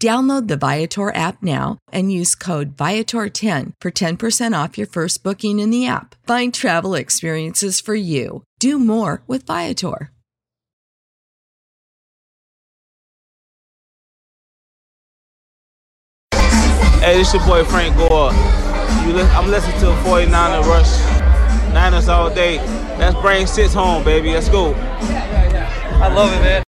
Download the Viator app now and use code Viator10 for 10% off your first booking in the app. Find travel experiences for you. Do more with Viator. Hey, this your boy Frank Gore. You li- I'm listening to 49er Rush. Niners all day. Let's bring six home, baby. Let's go. I love it, man.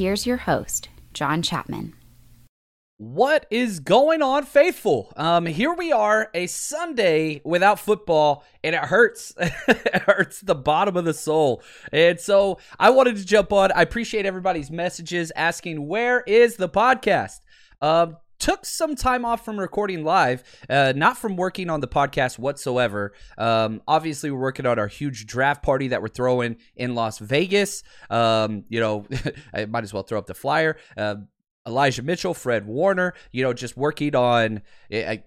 Here's your host, John Chapman. What is going on, faithful? Um, here we are, a Sunday without football, and it hurts. it hurts the bottom of the soul. And so I wanted to jump on. I appreciate everybody's messages asking where is the podcast. Um, took some time off from recording live, uh, not from working on the podcast whatsoever. Um, obviously, we're working on our huge draft party that we're throwing in Las Vegas. Um, you know, I might as well throw up the flyer. Uh, Elijah Mitchell, Fred Warner, you know, just working on. I,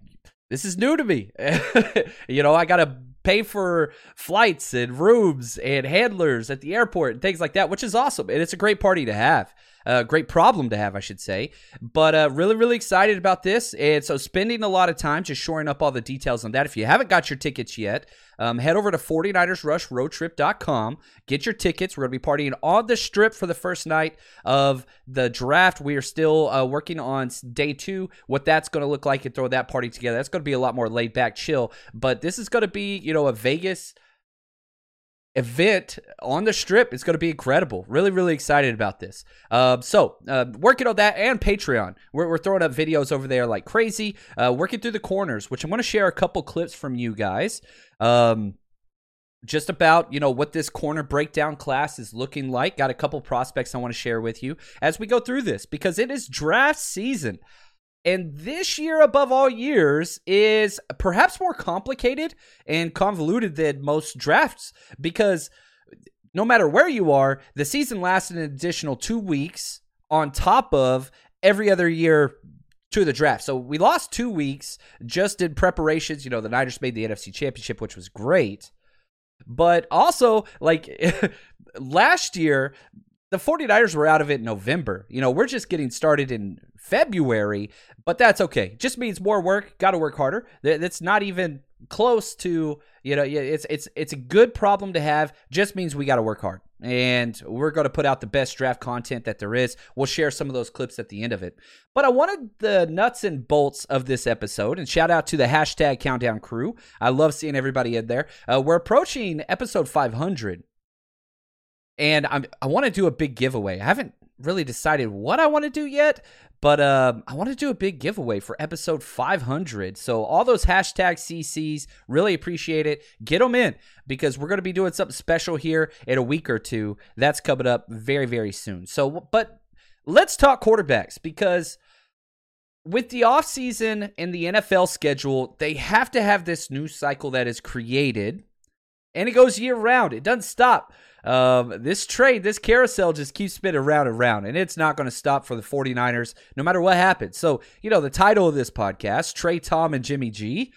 this is new to me. you know, I got to pay for flights and rooms and handlers at the airport and things like that, which is awesome. And it's a great party to have. Uh, great problem to have, I should say. But uh, really, really excited about this. And so, spending a lot of time just shoring up all the details on that. If you haven't got your tickets yet, um, head over to 49ersrushroadtrip.com. Get your tickets. We're going to be partying on the strip for the first night of the draft. We are still uh, working on day two, what that's going to look like, and throw that party together. That's going to be a lot more laid back, chill. But this is going to be, you know, a Vegas event on the strip. It's going to be incredible. Really, really excited about this. Um, so, uh, working on that and Patreon. We're, we're, throwing up videos over there like crazy. Uh, working through the corners, which I'm going to share a couple clips from you guys. Um, just about you know what this corner breakdown class is looking like got a couple prospects i want to share with you as we go through this because it is draft season and this year, above all years, is perhaps more complicated and convoluted than most drafts because no matter where you are, the season lasts an additional two weeks on top of every other year to the draft. So we lost two weeks just in preparations. You know, the Niners made the NFC Championship, which was great. But also, like last year, the 49ers were out of it in November. You know, we're just getting started in February, but that's okay. Just means more work, got to work harder. That's not even close to, you know, it's it's it's a good problem to have. Just means we got to work hard. and we're going to put out the best draft content that there is. We'll share some of those clips at the end of it. But I wanted the nuts and bolts of this episode, and shout out to the hashtag countdown crew. I love seeing everybody in there. Uh, we're approaching episode 500, and I'm, I want to do a big giveaway. I haven't really decided what I want to do yet, but uh, I want to do a big giveaway for episode 500. So, all those hashtag CCs, really appreciate it. Get them in because we're going to be doing something special here in a week or two. That's coming up very, very soon. So, but let's talk quarterbacks because with the offseason and the NFL schedule, they have to have this new cycle that is created and it goes year round. It doesn't stop. Um, this trade, this carousel just keeps spinning round and round, and it's not going to stop for the 49ers no matter what happens. So, you know, the title of this podcast, Trey Tom and Jimmy G.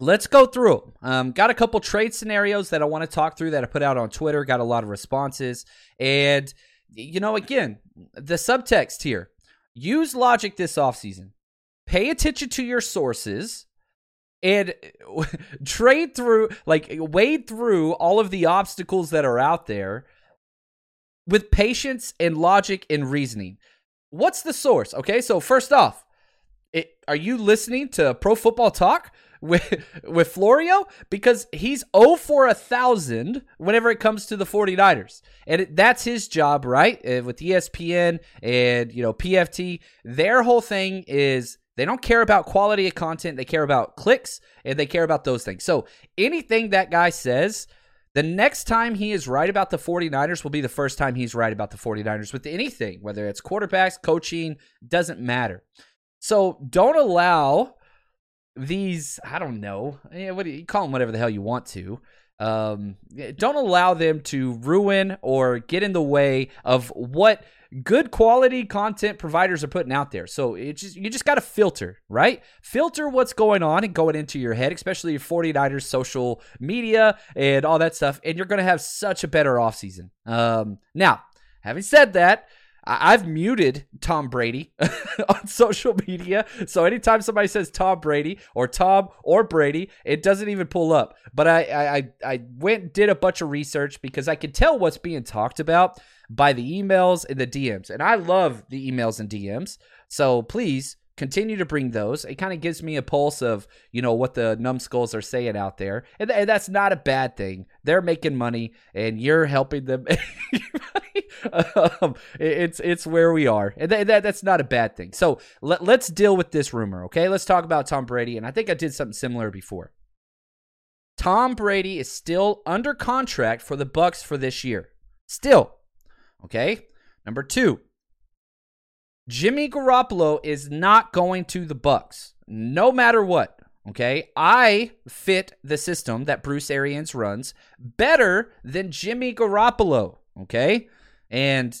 Let's go through Um, got a couple trade scenarios that I want to talk through that I put out on Twitter. Got a lot of responses. And, you know, again, the subtext here use logic this offseason. Pay attention to your sources and trade through like wade through all of the obstacles that are out there with patience and logic and reasoning. What's the source? Okay, so first off, it, are you listening to Pro Football Talk with with Florio? Because he's 0 for a thousand whenever it comes to the 49ers. And it, that's his job, right? Uh, with ESPN and you know PFT, their whole thing is they don't care about quality of content. They care about clicks and they care about those things. So anything that guy says, the next time he is right about the 49ers will be the first time he's right about the 49ers with anything, whether it's quarterbacks, coaching, doesn't matter. So don't allow these, I don't know, what do you call them whatever the hell you want to. Um, don't allow them to ruin or get in the way of what good quality content providers are putting out there. So it just you just got to filter, right? Filter what's going on and going into your head, especially your 49ers social media and all that stuff, and you're going to have such a better offseason. Um, now, having said that, I've muted Tom Brady on social media. So anytime somebody says Tom Brady or Tom or Brady, it doesn't even pull up. But I I I went did a bunch of research because I could tell what's being talked about by the emails and the DMs. And I love the emails and DMs. So please continue to bring those. It kind of gives me a pulse of, you know, what the numbskulls are saying out there. And, and that's not a bad thing. They're making money and you're helping them. um, it's it's where we are. And th- that, that's not a bad thing. So let, let's deal with this rumor, okay? Let's talk about Tom Brady. And I think I did something similar before. Tom Brady is still under contract for the Bucs for this year. Still. Okay? Number 2. Jimmy Garoppolo is not going to the Bucs, no matter what. Okay, I fit the system that Bruce Arians runs better than Jimmy Garoppolo. Okay, and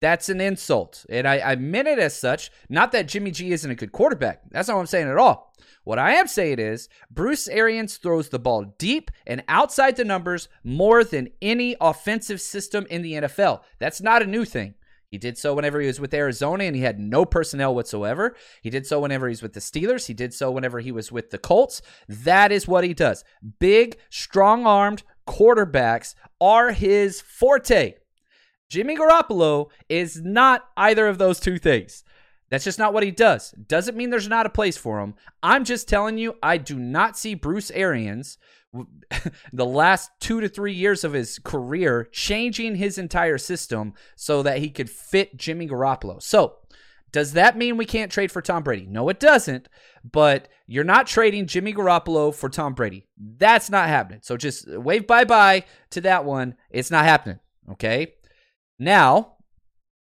that's an insult, and I, I meant it as such. Not that Jimmy G isn't a good quarterback. That's not what I'm saying at all. What I am saying is Bruce Arians throws the ball deep and outside the numbers more than any offensive system in the NFL. That's not a new thing. He did so whenever he was with Arizona and he had no personnel whatsoever. He did so whenever he's with the Steelers. He did so whenever he was with the Colts. That is what he does. Big, strong armed quarterbacks are his forte. Jimmy Garoppolo is not either of those two things. That's just not what he does. Doesn't mean there's not a place for him. I'm just telling you, I do not see Bruce Arians the last two to three years of his career changing his entire system so that he could fit Jimmy Garoppolo. So, does that mean we can't trade for Tom Brady? No, it doesn't. But you're not trading Jimmy Garoppolo for Tom Brady. That's not happening. So just wave bye bye to that one. It's not happening. Okay. Now,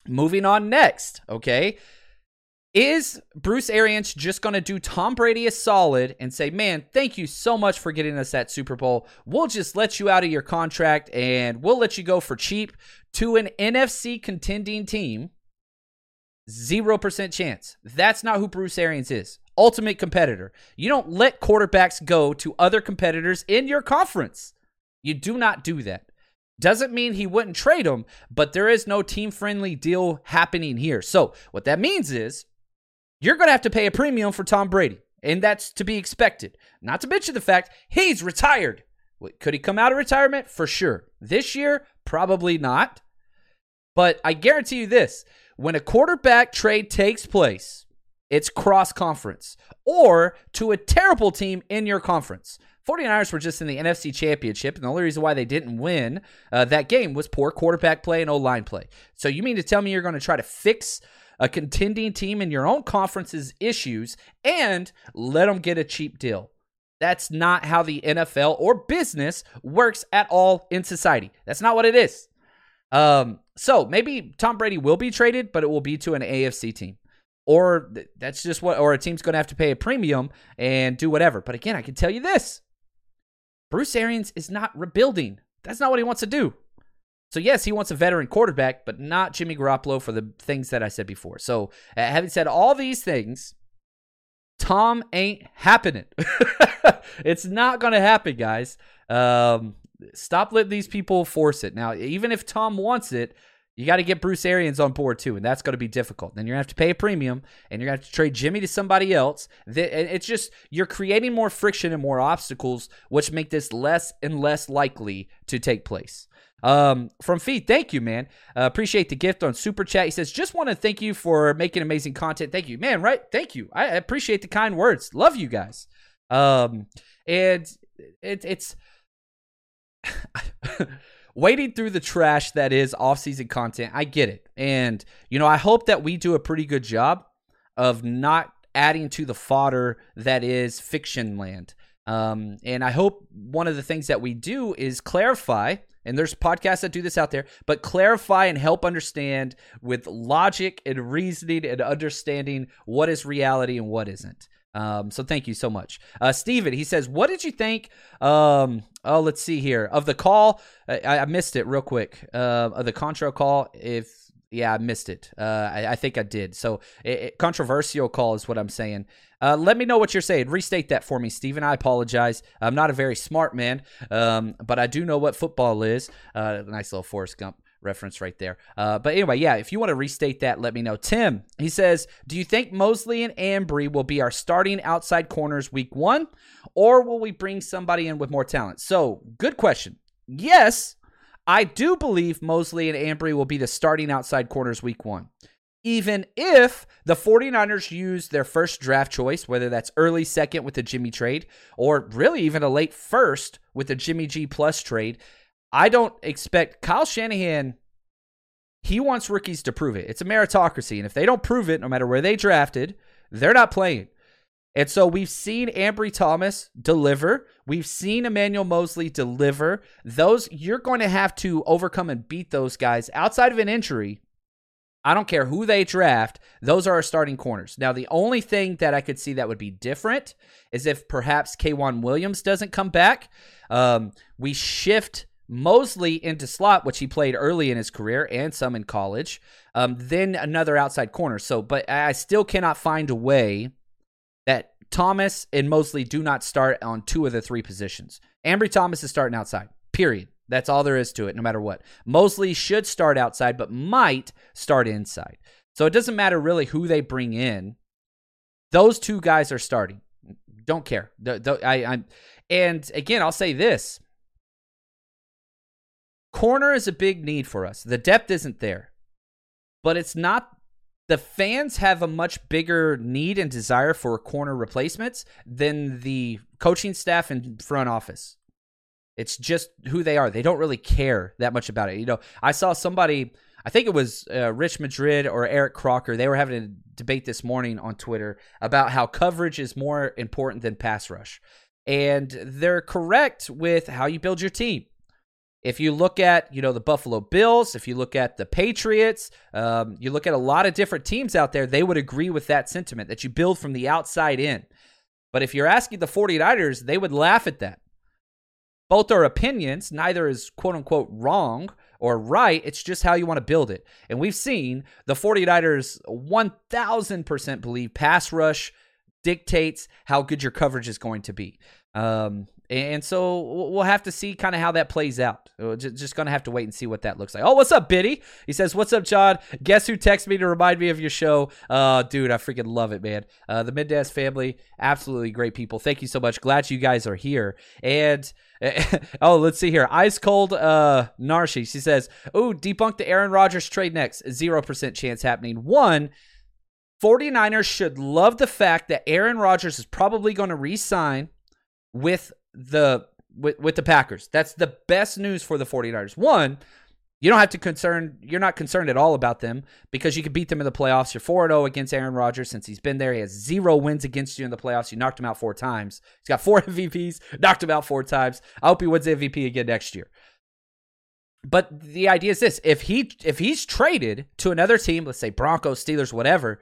moving on next. Okay. Is Bruce Arians just going to do Tom Brady a solid and say, man, thank you so much for getting us that Super Bowl? We'll just let you out of your contract and we'll let you go for cheap to an NFC contending team? 0% chance. That's not who Bruce Arians is. Ultimate competitor. You don't let quarterbacks go to other competitors in your conference. You do not do that. Doesn't mean he wouldn't trade them, but there is no team friendly deal happening here. So, what that means is you're going to have to pay a premium for Tom Brady, and that's to be expected. Not to mention the fact he's retired. Could he come out of retirement? For sure. This year, Probably not. But I guarantee you this when a quarterback trade takes place, it's cross conference or to a terrible team in your conference. 49ers were just in the NFC Championship, and the only reason why they didn't win uh, that game was poor quarterback play and O line play. So you mean to tell me you're going to try to fix a contending team in your own conference's issues and let them get a cheap deal? That's not how the NFL or business works at all in society. That's not what it is. Um, so maybe Tom Brady will be traded, but it will be to an AFC team or that's just what or a team's going to have to pay a premium and do whatever but again i can tell you this Bruce Arians is not rebuilding. That's not what he wants to do. So yes, he wants a veteran quarterback, but not Jimmy Garoppolo for the things that I said before. So uh, having said all these things, Tom ain't happening. it's not going to happen, guys. Um, stop letting these people force it. Now, even if Tom wants it, you got to get Bruce Arians on board too, and that's going to be difficult. Then you're going to have to pay a premium, and you're going to have to trade Jimmy to somebody else. It's just you're creating more friction and more obstacles, which make this less and less likely to take place. Um, from Feed, thank you, man. Uh, appreciate the gift on Super Chat. He says, just want to thank you for making amazing content. Thank you, man. Right? Thank you. I appreciate the kind words. Love you guys. Um, and it, it's. wading through the trash that is off-season content. I get it. And you know, I hope that we do a pretty good job of not adding to the fodder that is fiction land. Um, and I hope one of the things that we do is clarify, and there's podcasts that do this out there, but clarify and help understand with logic and reasoning and understanding what is reality and what isn't. Um, so thank you so much. Uh, Steven, he says, What did you think? Um, oh, let's see here. Of the call, I, I missed it real quick. Uh, of the Contra call, if yeah, I missed it. Uh, I, I, think I did. So, it, it, controversial call is what I'm saying. Uh, let me know what you're saying. Restate that for me, Steven. I apologize. I'm not a very smart man, um, but I do know what football is. Uh, nice little Forrest Gump reference right there. Uh, but anyway, yeah, if you want to restate that, let me know. Tim, he says, Do you think Mosley and Ambry will be our starting outside corners week one, or will we bring somebody in with more talent? So, good question. Yes, I do believe Mosley and Ambry will be the starting outside corners week one. Even if the 49ers use their first draft choice, whether that's early second with the Jimmy trade, or really even a late first with the Jimmy G plus trade, I don't expect Kyle Shanahan. He wants rookies to prove it. It's a meritocracy. And if they don't prove it, no matter where they drafted, they're not playing. And so we've seen Ambry Thomas deliver. We've seen Emmanuel Mosley deliver. Those you're going to have to overcome and beat those guys outside of an injury. I don't care who they draft, those are our starting corners. Now, the only thing that I could see that would be different is if perhaps K'Waun Williams doesn't come back. Um, we shift Mosley into slot, which he played early in his career and some in college. Um, then another outside corner. So, but I still cannot find a way that Thomas and Mosley do not start on two of the three positions. Ambry Thomas is starting outside. Period. That's all there is to it, no matter what. Mosley should start outside, but might start inside. So it doesn't matter really who they bring in. Those two guys are starting. Don't care. The, the, I, and again, I'll say this Corner is a big need for us. The depth isn't there, but it's not. The fans have a much bigger need and desire for corner replacements than the coaching staff and front office. It's just who they are. They don't really care that much about it. You know, I saw somebody, I think it was uh, Rich Madrid or Eric Crocker. They were having a debate this morning on Twitter about how coverage is more important than pass rush. And they're correct with how you build your team. If you look at, you know, the Buffalo Bills, if you look at the Patriots, um, you look at a lot of different teams out there, they would agree with that sentiment that you build from the outside in. But if you're asking the 49ers, they would laugh at that. Both are opinions. Neither is quote unquote wrong or right. It's just how you want to build it. And we've seen the 49ers 1000% believe pass rush dictates how good your coverage is going to be. Um, And so we'll have to see kind of how that plays out. Just going to have to wait and see what that looks like. Oh, what's up, Biddy? He says, What's up, John? Guess who texted me to remind me of your show? Uh, dude, I freaking love it, man. Uh, the Mendez family, absolutely great people. Thank you so much. Glad you guys are here. And. oh, let's see here. Ice cold uh Narshi. She says, Oh, debunk the Aaron Rodgers trade next. Zero percent chance happening. One, 49ers should love the fact that Aaron Rodgers is probably going to re-sign with the with, with the Packers. That's the best news for the 49ers. One, you don't have to concern you're not concerned at all about them because you can beat them in the playoffs. You're 4-0 against Aaron Rodgers since he's been there. He has zero wins against you in the playoffs. You knocked him out four times. He's got four MVPs, knocked him out four times. I hope he wins MVP again next year. But the idea is this: if he if he's traded to another team, let's say Broncos, Steelers, whatever,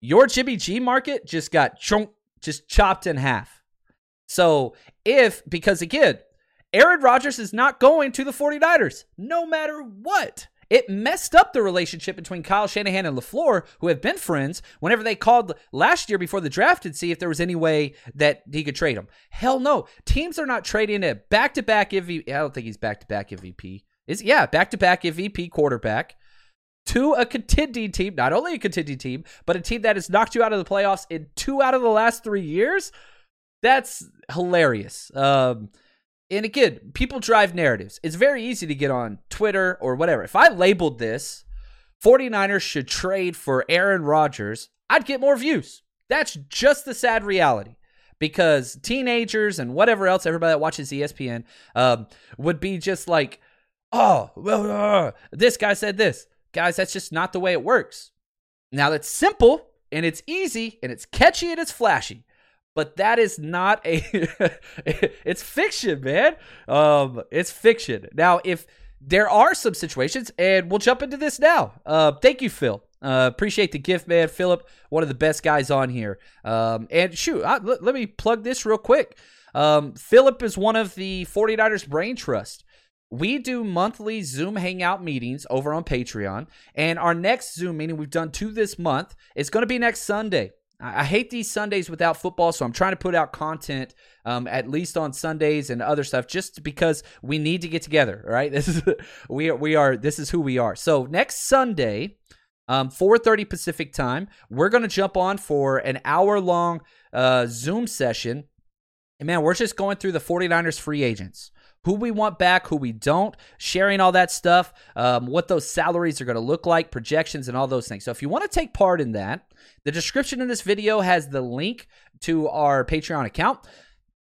your Jimmy G market just got chunk, just chopped in half. So if, because again, Aaron Rodgers is not going to the 49ers, no matter what. It messed up the relationship between Kyle Shanahan and LaFleur, who have been friends, whenever they called last year before the draft to see if there was any way that he could trade him. Hell no. Teams are not trading a back to back MVP. I don't think he's back to back MVP. Is yeah, back to back MVP quarterback to a contending team, not only a contending team, but a team that has knocked you out of the playoffs in two out of the last three years. That's hilarious. Um, and again, people drive narratives. It's very easy to get on Twitter or whatever. If I labeled this 49ers should trade for Aaron Rodgers, I'd get more views. That's just the sad reality. Because teenagers and whatever else, everybody that watches ESPN, um, would be just like, oh, well, uh, this guy said this. Guys, that's just not the way it works. Now, that's simple and it's easy and it's catchy and it's flashy but that is not a it's fiction man um it's fiction now if there are some situations and we'll jump into this now uh thank you phil uh, appreciate the gift, man. Philip, one of the best guys on here. Um, and shoot, I, let, let, me plug this real quick. Um, Philip is one of the 49ers Brain Trust. We do monthly Zoom hangout meetings over on Patreon. And our next Zoom meeting we've done two this month is going to be next Sunday. I hate these Sundays without football, so I'm trying to put out content um, at least on Sundays and other stuff, just because we need to get together. Right? This is we are, we are this is who we are. So next Sunday, um, 4:30 Pacific time, we're gonna jump on for an hour long uh, Zoom session. And man, we're just going through the 49ers free agents who we want back, who we don't, sharing all that stuff, um, what those salaries are going to look like, projections, and all those things. So if you want to take part in that, the description in this video has the link to our Patreon account.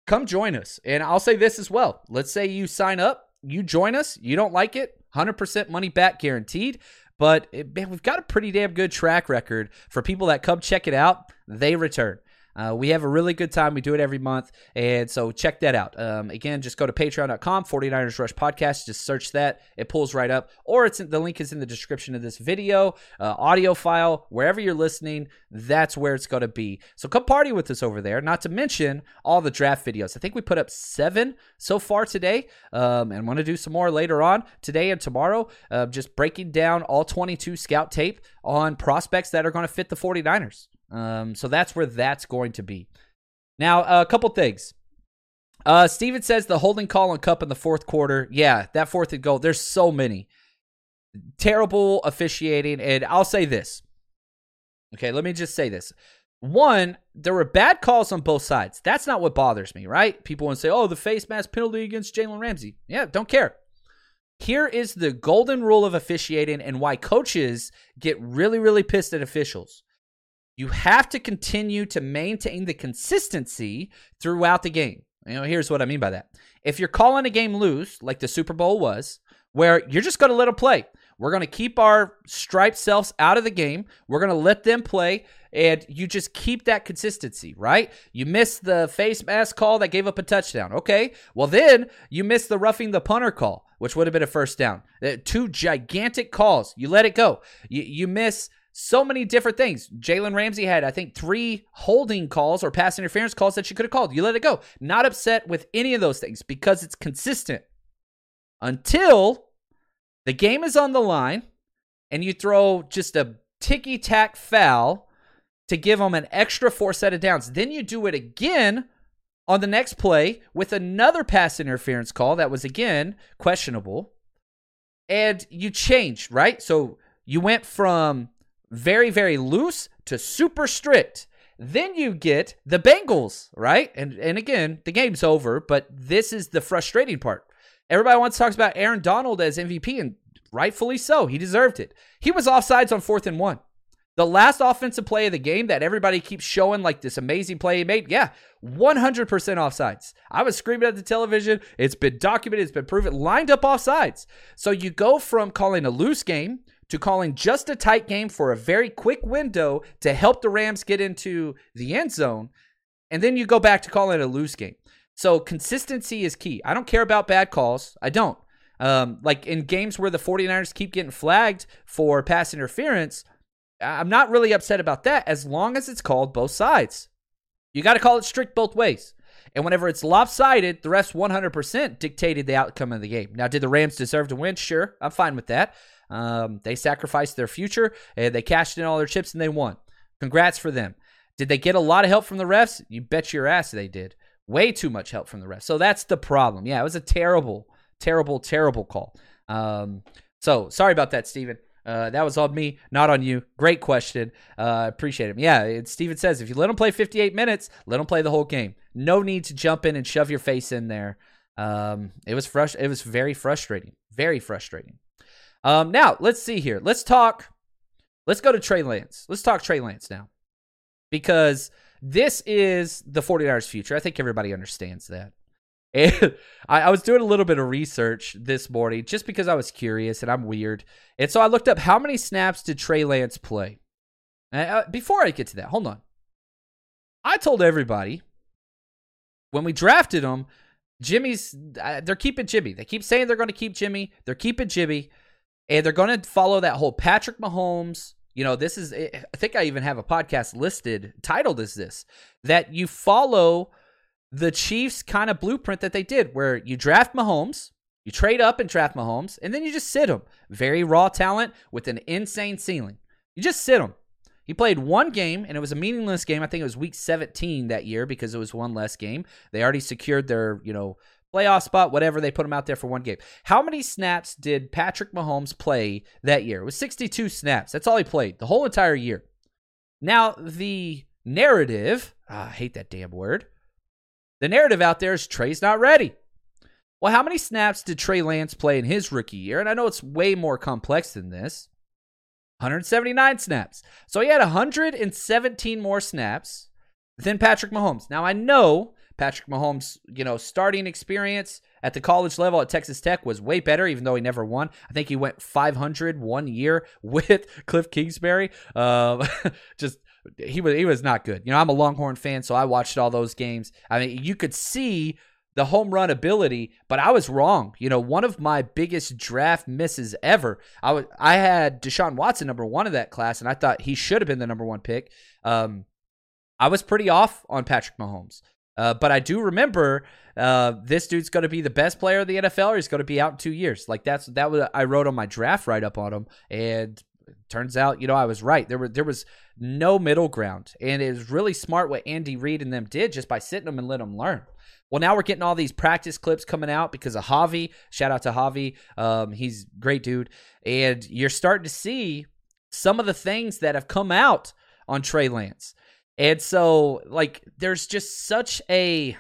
Come join us. And I'll say this as well. Let's say you sign up, you join us, you don't like it, 100% money back guaranteed. But it, man, we've got a pretty damn good track record for people that come check it out, they return. Uh, we have a really good time. We do it every month. And so check that out. Um, again, just go to patreon.com, 49ers Rush Podcast. Just search that. It pulls right up. Or it's in, the link is in the description of this video, uh, audio file, wherever you're listening. That's where it's going to be. So come party with us over there. Not to mention all the draft videos. I think we put up seven so far today. Um, and want to do some more later on today and tomorrow. Uh, just breaking down all 22 scout tape on prospects that are going to fit the 49ers. Um, so that's where that's going to be. Now, a couple things. Uh, Steven says the holding call on Kupp in the fourth quarter. Yeah, that fourth and goal. There's so many. Terrible officiating. And I'll say this. Okay, let me just say this. One, there were bad calls on both sides. That's not what bothers me, right? People want to say, oh, the face mask penalty against Jalen Ramsey. Yeah, don't care. Here is the golden rule of officiating and why coaches get really, really pissed at officials you have to continue to maintain the consistency throughout the game. You know, here's what I mean by that. If you're calling a game loose, like the Super Bowl was, where you're just going to let them play, we're going to keep our striped selves out of the game. We're going to let them play, and you just keep that consistency, right? You miss the face mask call that gave up a touchdown. Okay. Well, then you miss the roughing the punter call, which would have been a first down. Uh, two gigantic calls. You let it go. You, you miss so many different things. Jalen Ramsey had, I think, three holding calls or pass interference calls that she could have called. You let it go. Not upset with any of those things because it's consistent until the game is on the line and you throw just a ticky tack foul to give them an extra four set of downs. Then you do it again on the next play with another pass interference call that was again questionable. And you changed, right? So you went from very, very loose to super strict. Then you get the Bengals, right? And and again, the game's over, but this is the frustrating part. Everybody wants to talk about Aaron Donald as MVP, and rightfully so. He deserved it. He was offsides on fourth and one. The last offensive play of the game that everybody keeps showing like this amazing play he made, yeah, 100% offsides. I was screaming at the television. It's been documented, it's been proven, lined up offsides. So you go from calling a loose game to calling just a tight game for a very quick window to help the Rams get into the end zone. And then you go back to calling it a loose game. So consistency is key. I don't care about bad calls. I don't. Um, like in games where the 49ers keep getting flagged for pass interference, I'm not really upset about that as long as it's called both sides. You got to call it strict both ways. And whenever it's lopsided, the refs 100% dictated the outcome of the game. Now, did the Rams deserve to win? Sure, I'm fine with that. Um, they sacrificed their future and they cashed in all their chips and they won. Congrats for them. Did they get a lot of help from the refs? You bet your ass they did. Way too much help from the refs. So that's the problem. Yeah, it was a terrible, terrible, terrible call. Um, so sorry about that, Steven. Uh, that was on me, not on you. Great question. Uh, appreciate it. Yeah, it, Steven says if you let them play 58 minutes, let them play the whole game. No need to jump in and shove your face in there. Um, it was frust- It was very frustrating. Very frustrating. Um, now let's see here. Let's talk. Let's go to Trey Lance. Let's talk Trey Lance now, because this is the 49ers' future. I think everybody understands that. And I, I, was doing a little bit of research this morning just because I was curious and I'm weird. And so I looked up how many snaps did Trey Lance play. Uh, before I get to that, hold on. I told everybody when we drafted him, Jimmy's, uh, they're keeping Jimmy. They keep saying they're going to keep Jimmy. They're keeping Jimmy. And they're going to follow that whole Patrick Mahomes. You know, this is, eh, I think I even have a podcast listed titled as this that you follow the Chiefs kind of blueprint that they did, where you draft Mahomes, you trade up and draft Mahomes, and then you just sit him. Very raw talent with an insane ceiling. You just sit him. He played one game, and it was a meaningless game. I think it was week 17 that year because it was one less game. They already secured their, you know, playoff spot, whatever. They put him out there for one game. How many snaps did Patrick Mahomes play that year? It was 62 snaps. That's all he played the whole entire year. Now, the narrative, ah, I hate that damn word, the narrative out there is Trey's not ready. Well, how many snaps did Trey Lance play in his rookie year? And I know it's way more complex than this 179 snaps. So he had 117 more snaps than Patrick Mahomes. Now, I know Patrick Mahomes, you know, starting experience at the college level at Texas Tech was way better, even though he never won. I think he went 500 one year with Cliff Kingsbury. Uh, just he was he was not good. You know, I'm a Longhorn fan, so I watched all those games. I mean, you could see the home run ability, but I was wrong. You know, one of my biggest draft misses ever. I was I had Deshaun Watson number one of that class, and I thought he should have been the number one pick. Um, I was pretty off on Patrick Mahomes. Uh, but I do remember uh, this dude's going to be the best player of the NFL, or he's going to be out in two years. Like that's that was I wrote on my draft write up on him, and turns out you know I was right. There were there was no middle ground, and it was really smart what Andy Reid and them did just by sitting them and letting them learn. Well, now we're getting all these practice clips coming out because of Javi. Shout out to Javi. Um, he's great dude, and you're starting to see some of the things that have come out on Trey Lance. And so, like, there's just such a.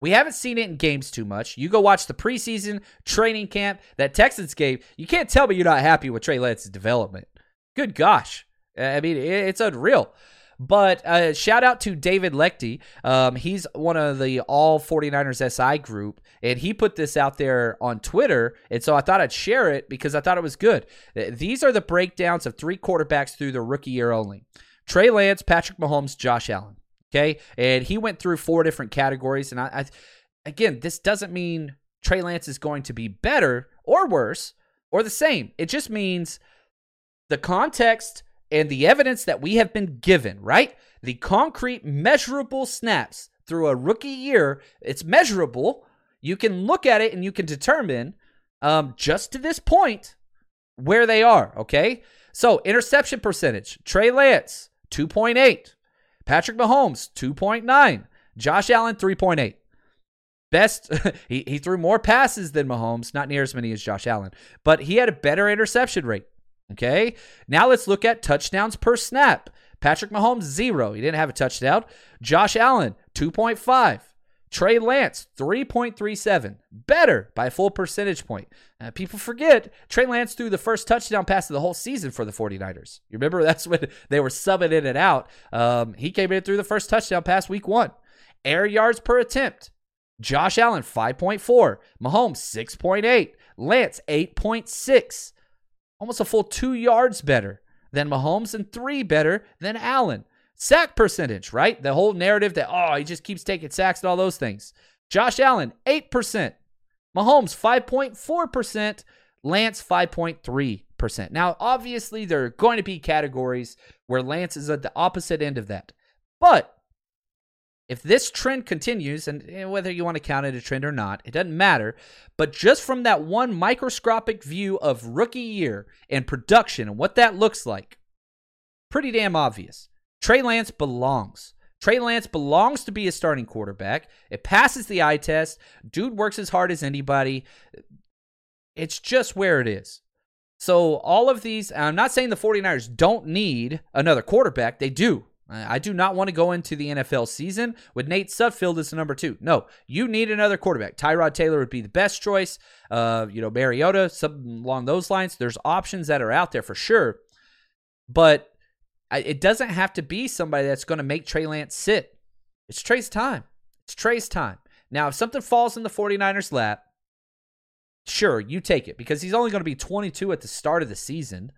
We haven't seen it in games too much. You go watch the preseason training camp, that Texans game. You can't tell me you're not happy with Trey Lance's development. Good gosh. I mean, it's unreal. But uh, shout out to David Lechty. Um, he's one of the All 49ers SI group, and he put this out there on Twitter. And so I thought I'd share it because I thought it was good. These are the breakdowns of three quarterbacks through the rookie year only Trey Lance, Patrick Mahomes, Josh Allen. Okay. And he went through four different categories. And I, I again, this doesn't mean Trey Lance is going to be better or worse or the same. It just means the context and the evidence that we have been given, right? The concrete, measurable snaps through a rookie year, it's measurable. You can look at it and you can determine um, just to this point where they are, okay? So, interception percentage Trey Lance, 2.8. Patrick Mahomes, 2.9. Josh Allen, 3.8. Best, he, he threw more passes than Mahomes, not near as many as Josh Allen, but he had a better interception rate. Okay. Now let's look at touchdowns per snap. Patrick Mahomes, zero. He didn't have a touchdown. Josh Allen, 2.5. Trey Lance, 3.37. Better by a full percentage point. Uh, people forget Trey Lance threw the first touchdown pass of the whole season for the 49ers. You remember that's when they were subbing in and out. Um, he came in through the first touchdown pass week one. Air yards per attempt. Josh Allen, 5.4. Mahomes, 6.8. Lance, 8.6. Almost a full two yards better than Mahomes and three better than Allen. Sack percentage, right? The whole narrative that, oh, he just keeps taking sacks and all those things. Josh Allen, 8%. Mahomes, 5.4%. Lance, 5.3%. Now, obviously, there are going to be categories where Lance is at the opposite end of that. But if this trend continues, and eh, whether you want to count it a trend or not, it doesn't matter. But just from that one microscopic view of rookie year and production and what that looks like, pretty damn obvious. Trey Lance belongs. Trey Lance belongs to be a starting quarterback. It passes the eye test. Dude works as hard as anybody. It's just where it is. So, all of these, I'm not saying the 49ers don't need another quarterback. They do. I do not want to go into the NFL season with Nate Sudfeld as the number two. No, you need another quarterback. Tyrod Taylor would be the best choice. Uh, you know, Mariota, something along those lines. There's options that are out there for sure, but it doesn't have to be somebody that's going to make Trey Lance sit. It's Trey's time. It's Trey's time. Now, if something falls in the 49ers' lap, sure, you take it because he's only going to be 22 at the start of the season.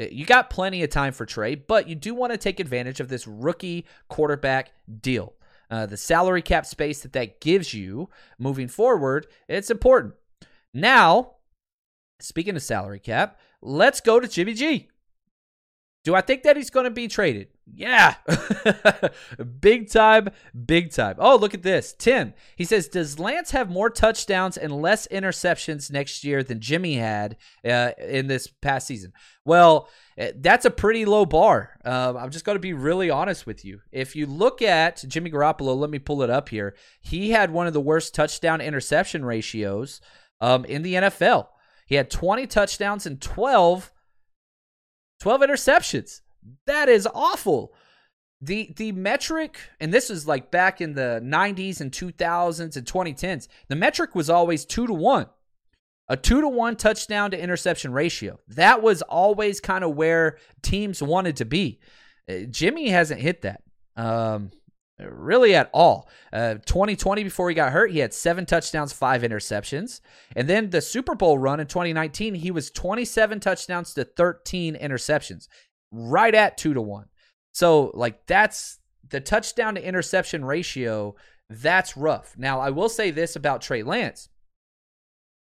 Uh, you got plenty of time for Trey, but you do want to take advantage of this rookie quarterback deal. Uh, the salary cap space that that gives you moving forward, it's important. Now, speaking of salary cap, let's go to Jimmy G. Do I think that he's going to be traded? Yeah. big time, big time. Oh, look at this. Tim, he says, Does Lance have more touchdowns and less interceptions next year than Jimmy had uh, in this past season? Well, eh, that's a pretty low bar. Um, I'm just going to be really honest with you. If you look at Jimmy Garoppolo, let me pull it up here. He had one of the worst touchdown interception ratios um, in the NFL. He had 20 touchdowns and 12 12 interceptions. That is awful. The the metric, and this is like back in the 90s and 2000s and 2010s, the metric was always two to one. A two to one touchdown to interception ratio. That was always kind of where teams wanted to be. Uh, Jimmy hasn't hit that. Um, really at all. Uh, 2020, before he got hurt, he had seven touchdowns, five interceptions. And then the Super Bowl run in 2019, he was 27 touchdowns to 13 interceptions, right at two to one. So, like, that's the touchdown to interception ratio. That's rough. Now, I will say this about Trey Lance.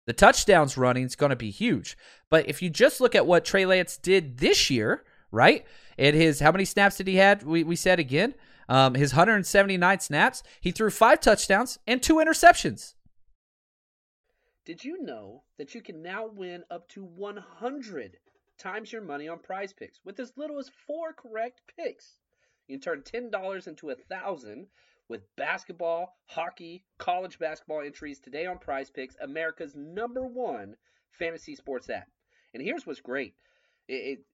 The touchdowns running is going to be huge. But if you just look at what Trey Lance did this year, right? It his how many snaps did he had? We we said again. Um, his 179 snaps, he threw five touchdowns and two interceptions. Did you know that you can now win up to 100 times your money on PrizePicks with as little as four correct picks? You can turn $10 into a thousand with basketball, hockey, college basketball entries today on PrizePicks, America's number one fantasy sports app. And here's what's great. It,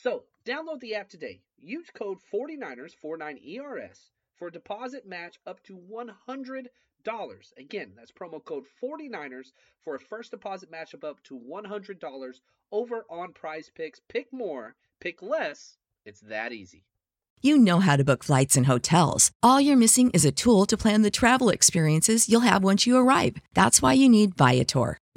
So, download the app today. Use code 49ers, 49ERS, for a deposit match up to $100. Again, that's promo code 49ers for a first deposit match up to $100 over on PrizePicks. Pick more, pick less. It's that easy. You know how to book flights and hotels. All you're missing is a tool to plan the travel experiences you'll have once you arrive. That's why you need Viator.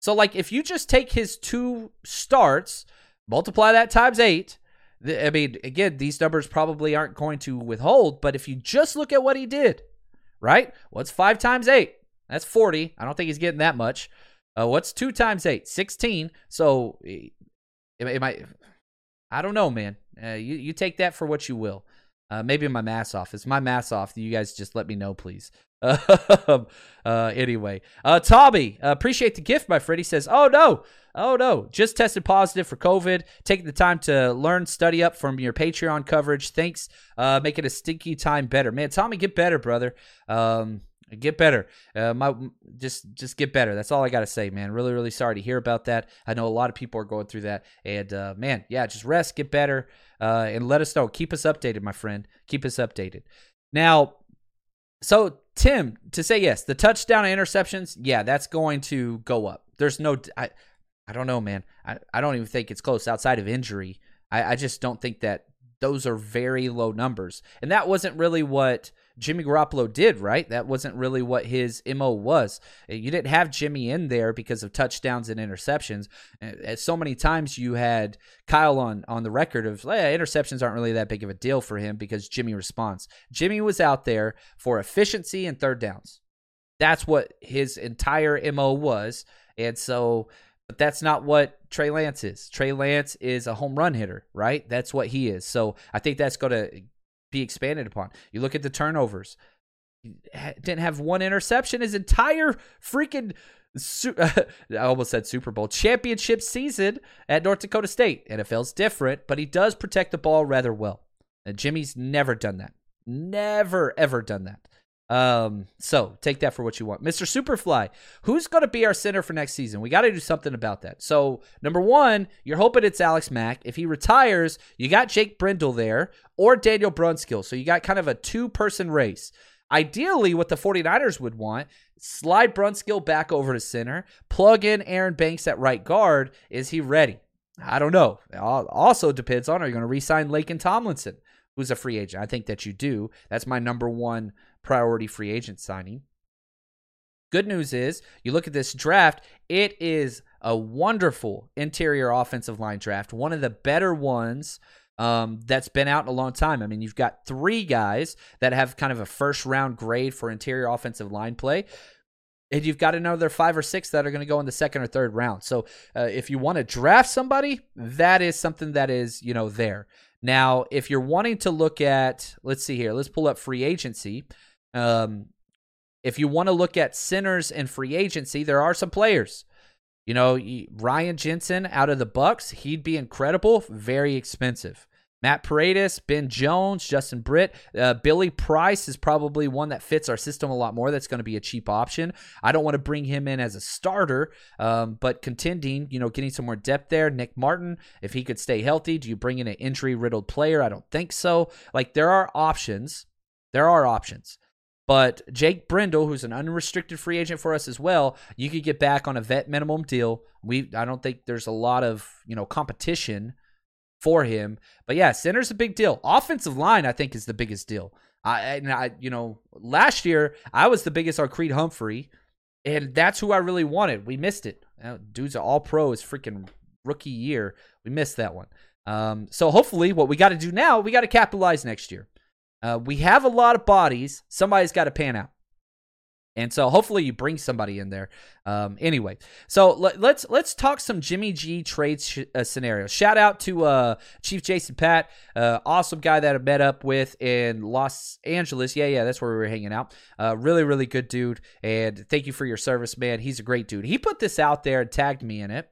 So, like, if you just take his two starts, multiply that times eight, I mean, again, these numbers probably aren't going to withhold, but if you just look at what he did, right? What's five times eight? That's 40. I don't think he's getting that much. Uh, what's two times eight? 16. So, it, it might, I don't know, man. Uh, you, you take that for what you will. Uh, maybe my mass off. Is my mass off? You guys just let me know, please. uh, anyway, uh, Tommy, uh, appreciate the gift, my friend. He says, "Oh no, oh no, just tested positive for COVID. Taking the time to learn, study up from your Patreon coverage. Thanks, uh, making a stinky time better, man. Tommy, get better, brother. Um, get better. Uh, my just just get better. That's all I gotta say, man. Really, really sorry to hear about that. I know a lot of people are going through that, and uh, man, yeah, just rest, get better, uh, and let us know. Keep us updated, my friend. Keep us updated. Now, so Tim, to say yes, the touchdown interceptions, yeah, that's going to go up. There's no, I, I don't know, man. I, I don't even think it's close outside of injury. I, I just don't think that those are very low numbers. And that wasn't really what Jimmy Garoppolo did, right? That wasn't really what his MO was. Uh, you didn't have Jimmy in there because of touchdowns and interceptions. Uh, uh, so many times you had Kyle on, on the record of hey, interceptions aren't really that big of a deal for him because Jimmy responds. Jimmy was out there for efficiency and third downs. That's what his entire MO was. And so but that's not what Trey Lance is. Trey Lance is a home run hitter, right? That's what he is. So I think that's going to be expanded upon. You look at the turnovers. He didn't have one interception his entire freaking I almost said Super Bowl championship season at North Dakota State. NFL's different, but he does protect the ball rather well. And Jimmy's never done that. Never ever done that. Um, so take that for what you want. Mr. Superfly, who's going to be our center for next season? We got to do something about that. So, number one, you're hoping it's Alex Mack. If he retires, you got Jake Brendel there or Daniel Brunskill. So, you got kind of a two person race. Ideally, what the 49ers would want, slide Brunskill back over to center, plug in Aaron Banks at right guard. Is he ready? I don't know. It also depends on are you going to re sign Laken Tomlinson, who's a free agent? I think that you do. That's my number one priority free agent signing. Good news is, you look at this draft, it is a wonderful interior offensive line draft, one of the better ones um, that's been out in a long time. I mean, you've got three guys that have kind of a first round grade for interior offensive line play. And you've got another five or six that are going to go in the second or third round. So, uh, if you want to draft somebody, that is something that is, you know, there. Now, if you're wanting to look at, let's see here, let's pull up free agency. Um, if you want to look at centers and free agency, there are some players. You know, Ryan Jensen out of the Bucs, he'd be incredible, very expensive. Matt Paradis, Ben Jones, Justin Britt, uh, Billy Price is probably one that fits our system a lot more. That's going to be a cheap option. I don't want to bring him in as a starter, um, but contending, you know, getting some more depth there. Nick Martin, if he could stay healthy, do you bring in an injury riddled player? I don't think so. Like there are options. There are options. But Jake Brendel, who's an unrestricted free agent for us as well, you could get back on a vet minimum deal. We I don't think there's a lot of, you know, competition for him. But yeah, center's a big deal. Offensive line, I think, is the biggest deal. I and I, you know, last year I was the biggest on Creed Humphrey, and that's who I really wanted. We missed it. dude's an all pro his freaking rookie year. We missed that one. Um, so hopefully what we got to do now, we got to capitalize next year. Uh, we have a lot of bodies. Somebody's got to pan out. And so hopefully you bring somebody in there. Um, anyway, so let, us let's, let's talk some Jimmy G trade sh- uh, scenarios. Shout out to uh, Chief Jason Pat, uh, awesome guy that I met up with in Los Angeles. Yeah, yeah, that's where we were hanging out. Uh, really, really good dude. And thank you for your service, man. He's a great dude. He put this out there and tagged me in it,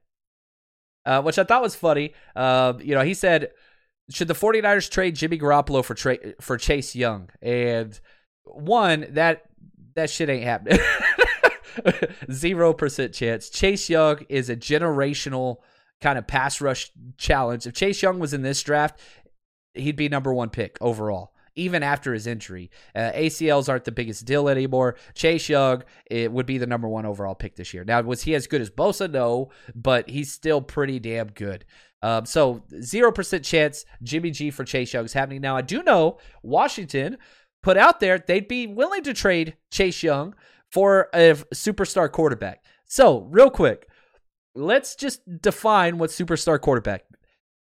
uh, which I thought was funny. Uh, you know, he said should the 49ers trade Jimmy Garoppolo for tra- for Chase Young? And one, that that shit ain't happening. Zero percent chance. Chase Young is a generational kind of pass rush challenge. If Chase Young was in this draft, he'd be number one pick overall even after his injury. Uh, ACLs aren't the biggest deal anymore. Chase Young it would be the number one overall pick this year. Now, was he as good as Bosa? No, but he's still pretty damn good. Um, so, 0% chance Jimmy G for Chase Young is happening. Now, I do know Washington put out there they'd be willing to trade Chase Young for a superstar quarterback. So, real quick, let's just define what superstar quarterback.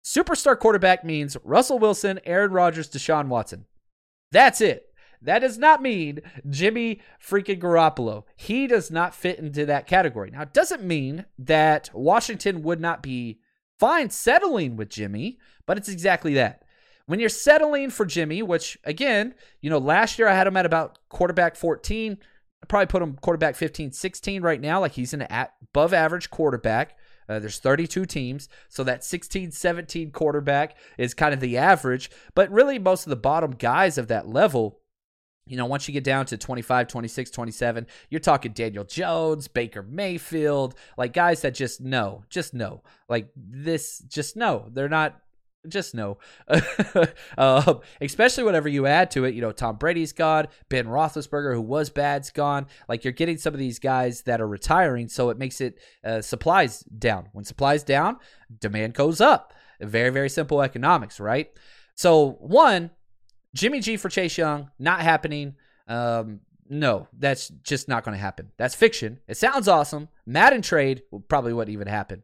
Superstar quarterback means Russell Wilson, Aaron Rodgers, Deshaun Watson. That's it. That does not mean Jimmy freaking Garoppolo. He does not fit into that category. Now, it doesn't mean that Washington would not be fine settling with Jimmy, but it's exactly that. When you're settling for Jimmy, which again, you know, last year I had him at about quarterback 14. I probably put him quarterback 15, 16 right now. Like he's an above average quarterback. Uh, there's 32 teams, so that 16, 17 quarterback is kind of the average. But really, most of the bottom guys of that level, you know, once you get down to 25, 26, 27, you're talking Daniel Jones, Baker Mayfield, like guys that just know, just know. Like this, just know. They're not just no. um, especially whenever you add to it, you know, Tom Brady's gone, Ben Roethlisberger, who was bad's gone. Like you're getting some of these guys that are retiring, so it makes it uh, supplies down. When supplies down, demand goes up. Very very simple economics, right? So one, Jimmy G for Chase Young, not happening. Um, no, that's just not going to happen. That's fiction. It sounds awesome. Madden trade probably wouldn't even happen.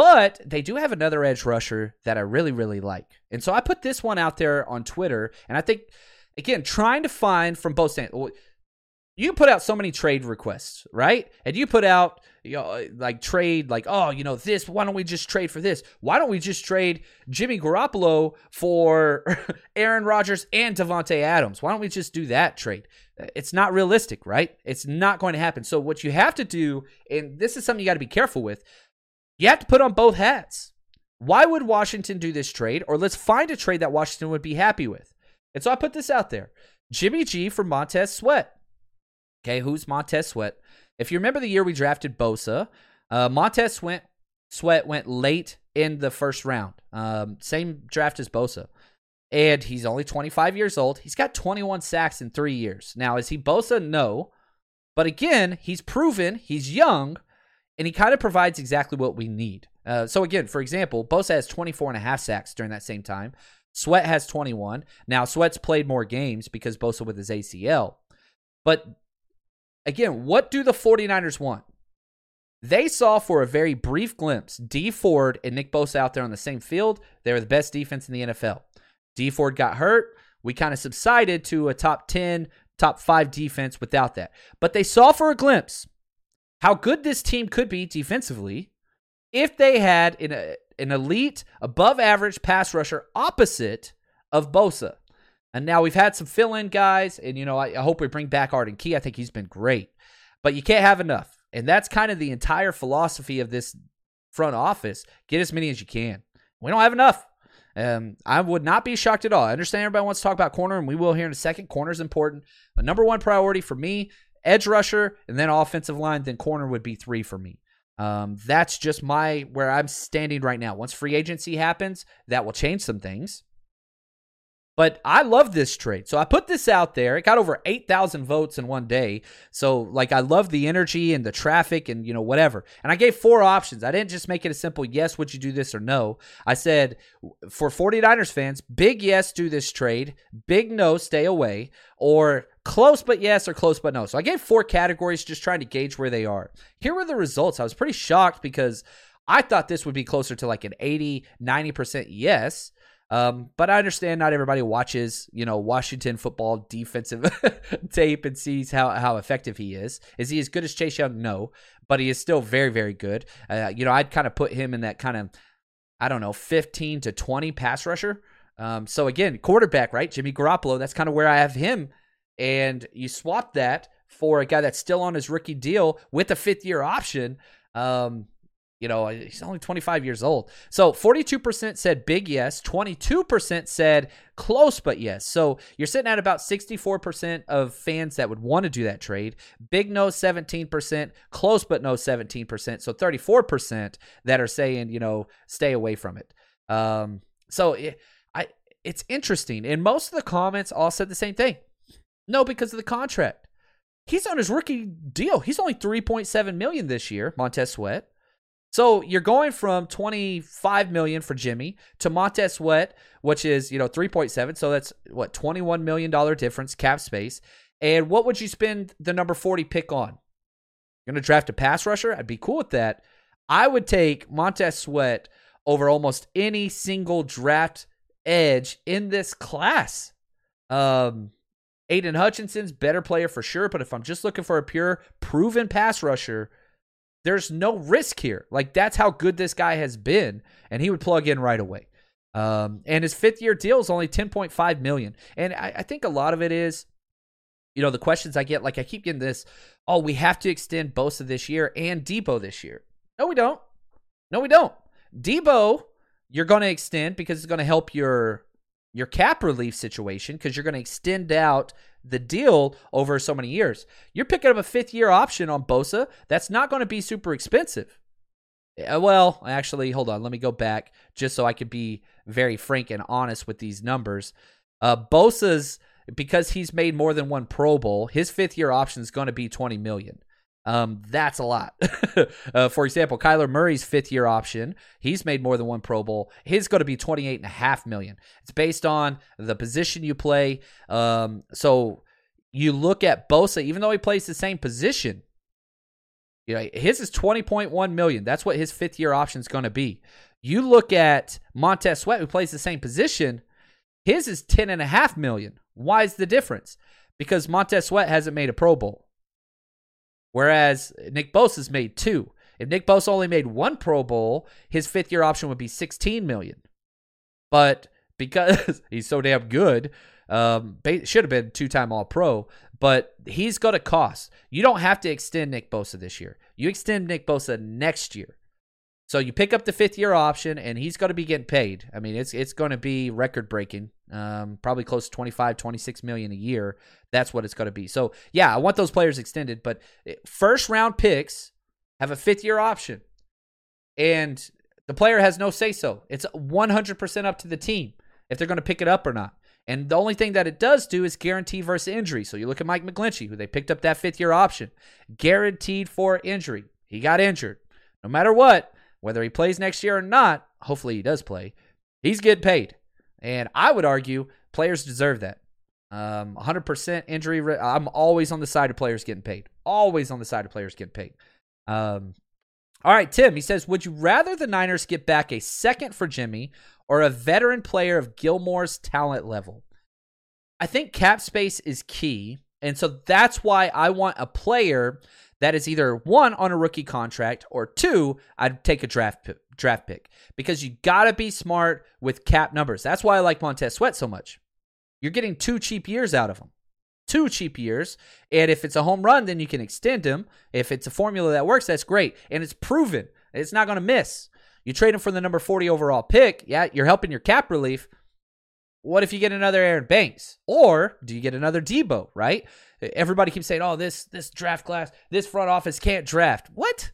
But they do have another edge rusher that I really, really like. And so I put this one out there on Twitter. And I think, again, trying to find from both stands. You put out so many trade requests, right? And you put out, you know, like trade, like, oh, you know, this, why don't we just trade for this? Why don't we just trade Jimmy Garoppolo for Aaron Rodgers and Davante Adams? Why don't we just do that trade? It's not realistic, right? It's not going to happen. So, what you have to do, and this is something you got to be careful with, you have to put on both hats. Why would Washington do this trade? Or let's find a trade that Washington would be happy with. And so I put this out there Jimmy G for Montez Sweat. Okay, who's Montez Sweat? If you remember the year we drafted Bosa, uh, Montez went, Sweat went late in the first round. Um, same draft as Bosa. And he's only 25 years old. He's got 21 sacks in three years. Now, is he Bosa? No. But again, he's proven he's young and he kind of provides exactly what we need. Uh, so again, for example, Bosa has 24 and a half sacks during that same time. Sweat has 21. Now, Sweat's played more games because Bosa with his ACL. But again, what do the 49ers want? They saw for a very brief glimpse Dee Ford and Nick Bosa out there on the same field. They were the best defense in the NFL. Dee Ford got hurt. We kind of subsided to a top 10, top 5 defense without that. But they saw for a glimpse how good this team could be defensively if they had an, an elite, above average pass rusher opposite of Bosa. And now we've had some fill in guys, and you know, I, I, hope we bring back Arden Key. I think he's been great, but you can't have enough. And that's kind of the entire philosophy of this front office get as many as you can. We don't have enough. Um, I would not be shocked at all. I understand everybody wants to talk about corner, and we will here in a second. Corner is important. But number one priority for me edge rusher, and then offensive line, then corner would be three for me. Um, that's just my where I'm standing right now. Once free agency happens, that will change some things. But I love this trade. So I put this out there. It got over 8,000 votes in one day. So like I love the energy and the traffic and you know whatever. And I gave four options. I didn't just make it a simple yes, would you do this or no. I said for 49ers fans, big yes, do this trade. Big no, stay away. Or close but yes or close but no. So I gave four categories just trying to gauge where they are. Here were the results. I was pretty shocked because I thought this would be closer to like an 80, 90% yes. Um, but I understand not everybody watches, you know, Washington football defensive tape and sees how, how effective he is. Is he as good as Chase Young? No, but he is still very, very good. Uh, you know, I'd kind of put him in that kind of, I don't know, 15 to 20 pass rusher. Um, so again, quarterback, right? Jimmy Garoppolo, that's kind of where I have him. And you swap that for a guy that's still on his rookie deal with a fifth year option. Um, You know, he's only 25 years old. So 42% said big yes, 22% said close but yes. So you're sitting at about 64% of fans that would want to do that trade. Big no 17%, close but no 17%. So 34% that are saying, you know, stay away from it. Um, so it, I it's interesting. And most of the comments all said the same thing. No, because of the contract. He's on his rookie deal. He's only 3.7 million this year, Montez Sweat. So you're going from 25 million for Jimmy to Montez Sweat, which is, you know, 3.7. So that's what, 21 million dollar difference cap space. And what would you spend the number 40 pick on? You're going to draft a pass rusher? I'd be cool with that. I would take Montez Sweat over almost any single draft edge in this class. Um, Aidan Hutchinson's better player for sure, but if I'm just looking for a pure proven pass rusher, there's no risk here. Like that's how good this guy has been, and he would plug in right away. Um, and his fifth year deal is only 10.5 million. And I, I think a lot of it is, you know, the questions I get, like I keep getting this, oh, we have to extend Bosa this year and Deebo this year. No, we don't. No, we don't. Deebo, you're going to extend because it's going to help your your cap relief situation because you're going to extend out the deal over so many years. You're picking up a fifth year option on Bosa. That's not going to be super expensive. Uh, well, actually, hold on. Let me go back just so I could be very frank and honest with these numbers. Uh, Bosa's because he's made more than one Pro Bowl. His fifth year option is going to be twenty million. Um, that's a lot. uh, for example, Kyler Murray's fifth year option, he's made more than one Pro Bowl. His going to be twenty eight and a half million. It's based on the position you play. Um, so you look at Bosa, even though he plays the same position, you know, his is 20.1 million. That's what his fifth year option is going to be. You look at Montez Sweat, who plays the same position, his is 10.5 million. Why is the difference? Because Montez Sweat hasn't made a Pro Bowl. Whereas Nick Bosa's made two. If Nick Bosa only made one Pro Bowl, his fifth year option would be 16 million. But because he's so damn good, um, should have been two time All Pro, but he's got a cost. You don't have to extend Nick Bosa this year. You extend Nick Bosa next year. So you pick up the fifth year option, and he's going to be getting paid. I mean, it's it's going to be record breaking, um, probably close to 25, 26 million a year. That's what it's going to be. So yeah, I want those players extended, but eh, first round picks have a fifth year option, and the player has no say so. It's 100% up to the team if they're going to pick it up or not. And the only thing that it does do is guarantee versus injury. So you look at Mike McGlinchey, who they picked up that fifth year option, guaranteed for injury. He got injured. No matter what, whether he plays next year or not, hopefully he does play, he's getting paid. And I would argue players deserve that. Um, 100% injury. I'm always on the side of players getting paid. Always on the side of players getting paid. Um, all right, Tim, he says, Would you rather the Niners get back a second for Jimmy or a veteran player of Gilmore's talent level? I think cap space is key. And so that's why I want a player that is either one on a rookie contract or two, I'd take a draft pick, draft pick because you got to be smart with cap numbers. That's why I like Montez Sweat so much. You're getting two cheap years out of him. Two cheap years. And if it's a home run, then you can extend him. If it's a formula that works, that's great. And it's proven. It's not to miss. You trade him for the number 40 overall pick. Yeah, you're helping your cap relief. What if you get another Aaron Banks? Or do you get another Deebo, right? Everybody keeps saying, "Oh, this this draft class, this front office can't draft." What?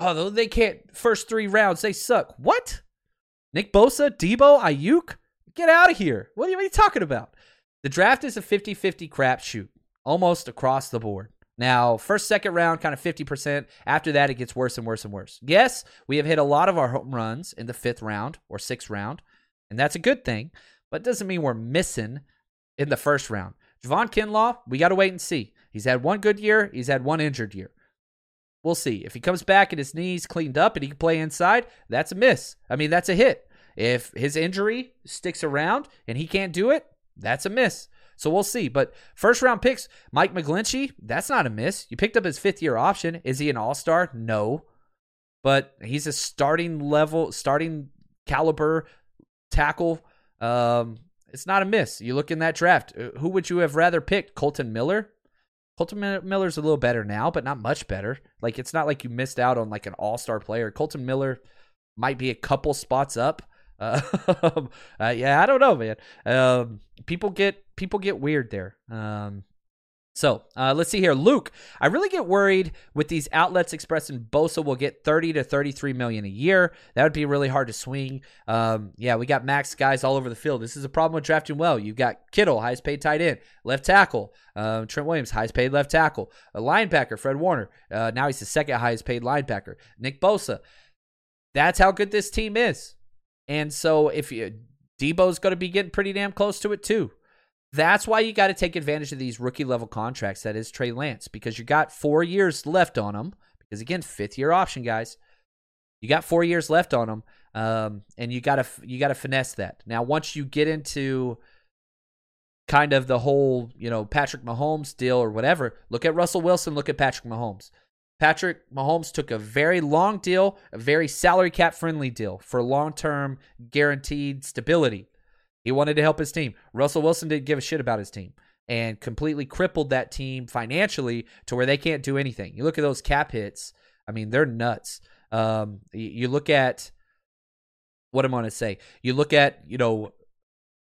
Oh, they can't. First three rounds, they suck. What? Nick Bosa, Deebo, Aiyuk? get out of here. What are, you, what are you talking about? The draft is a 50-50 crapshoot, almost across the board. Now, first, second round, kind of 50%. After that, it gets worse and worse and worse. Yes, we have hit a lot of our home runs in the fifth round or sixth round, and that's a good thing, but doesn't mean we're missing in the first round. Javon Kinlaw, we got to wait and see. He's had one good year, he's had one injured year. We'll see. If he comes back and his knees cleaned up and he can play inside, that's a miss. I mean, that's a hit. If his injury sticks around and he can't do it, that's a miss. So we'll see. But first round picks, Mike McGlinchey, that's not a miss. You picked up his fifth year option. Is he an all star? No. But he's a starting level, starting caliber tackle. Um, it's not a miss. You look in that draft. Uh, who would you have rather picked? Kolton Miller? Kolton Miller's a little better now, but not much better. Like it's not like you missed out on like an all-star player. Kolton Miller might be a couple spots up. Uh, uh, yeah, I don't know, man. Um, people get people get weird there. Um, so uh, let's see here. Luke, I really get worried with these outlets expressing Bosa will get 30 to 33 million a year. That would be really hard to swing. Um, yeah, we got max guys all over the field. This is a problem with drafting well. You've got Kittle, highest paid tight end, left tackle. Uh, Trent Williams, highest paid left tackle. A linebacker, Fred Warner. Uh, now he's the second highest paid linebacker. Nick Bosa. That's how good this team is. And so if you, Deebo's going to be getting pretty damn close to it too. That's why you got to take advantage of these rookie level contracts. That is Trey Lance because you got four years left on him. Because again, fifth year option, guys. You got four years left on him, um, and you got to you got to finesse that. Now, once you get into kind of the whole you know Patrick Mahomes deal or whatever, look at Russell Wilson. Look at Patrick Mahomes. Patrick Mahomes took a very long deal, a very salary cap friendly deal for long term guaranteed stability. He wanted to help his team. Russell Wilson didn't give a shit about his team and completely crippled that team financially to where they can't do anything. You look at those cap hits, I mean, they're nuts. Um, you look at what I'm going to say. You look at, you know,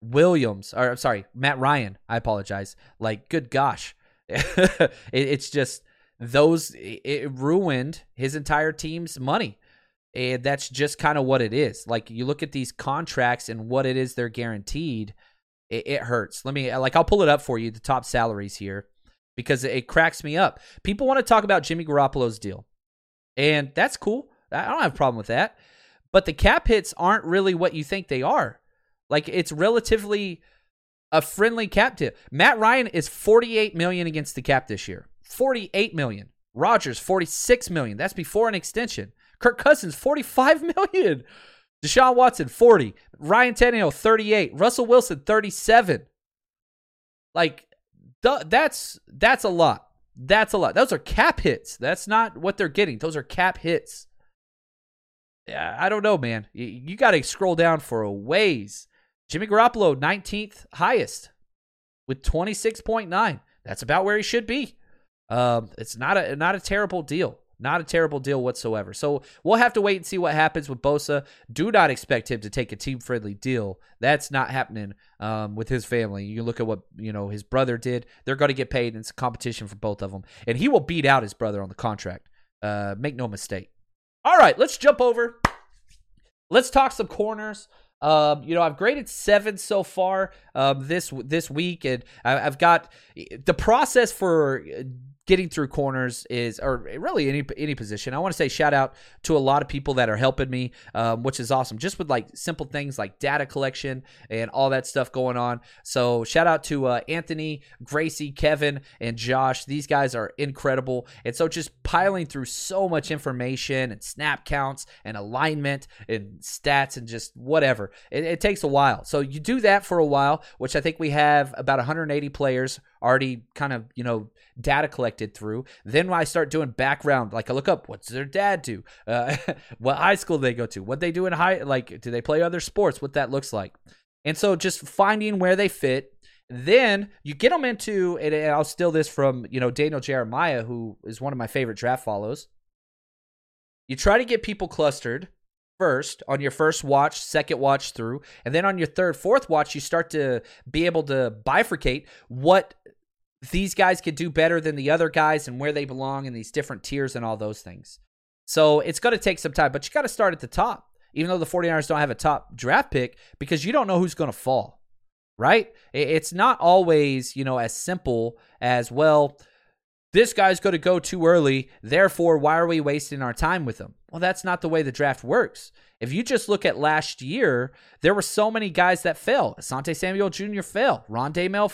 Williams, or I'm sorry, Matt Ryan. I apologize. Like, good gosh. it, it's just those, it ruined his entire team's money. And that's just kind of what it is. Like you look at these contracts and what it is they're guaranteed, it, it hurts. Let me like I'll pull it up for you the top salaries here because it, it cracks me up. People want to talk about Jimmy Garoppolo's deal, and that's cool. I don't have a problem with that. But the cap hits aren't really what you think they are. Like it's relatively a friendly cap hit. Matt Ryan is 48 million against the cap this year. 48 million. Rodgers 46 million. That's before an extension. Kirk Cousins, 45 million. Deshaun Watson, 40. Ryan Tannehill, 38. Russell Wilson, 37. Like, that's that's a lot. That's a lot. Those are cap hits. That's not what they're getting. Those are cap hits. Yeah, I don't know, man. You, you got to scroll down for a ways. Jimmy Garoppolo, 19th highest with 26.9. That's about where he should be. Um, it's not a not a terrible deal. Not a terrible deal whatsoever. So we'll have to wait and see what happens with Bosa. Do not expect him to take a team friendly deal. That's not happening um, with his family. You look at what you know his brother did. They're going to get paid. And it's a competition for both of them, and he will beat out his brother on the contract. Uh, make no mistake. All right, let's jump over. Let's talk some corners. Um, you know, I've graded seven so far um, this this week, and I, have got the process for getting through corners is, or really any any position. I want to say shout out to a lot of people that are helping me, um, which is awesome. Just with like simple things like data collection and all that stuff going on. So shout out to uh, Anthony, Gracie, Kevin, and Josh. These guys are incredible. And so just piling through so much information and snap counts and alignment and stats and just whatever. It, it takes a while. So you do that for a while, which I think we have about 180 players already kind of you know data collected through. Then I start doing background, like I look up what's their dad do, uh, what high school they go to, what they do in high, like do they play other sports, what that looks like, and so just finding where they fit. Then you get them into, and I'll steal this from you know Daniel Jeremiah, who is one of my favorite draft follows. You try to get people clustered first on your first watch, second watch through, and then on your third, fourth watch, you start to be able to bifurcate what these guys could do better than the other guys and where they belong in these different tiers and all those things. So it's going to take some time, but you got to start at the top, even though the 49ers don't have a top draft pick, because you don't know who's going to fall, right? It's not always, you know, as simple as, well, this guy's going to go too early. Therefore, why are we wasting our time with him? Well, that's not the way the draft works. If you just look at last year, there were so many guys that fell. Asante Samuel Jr. fell. Rondale,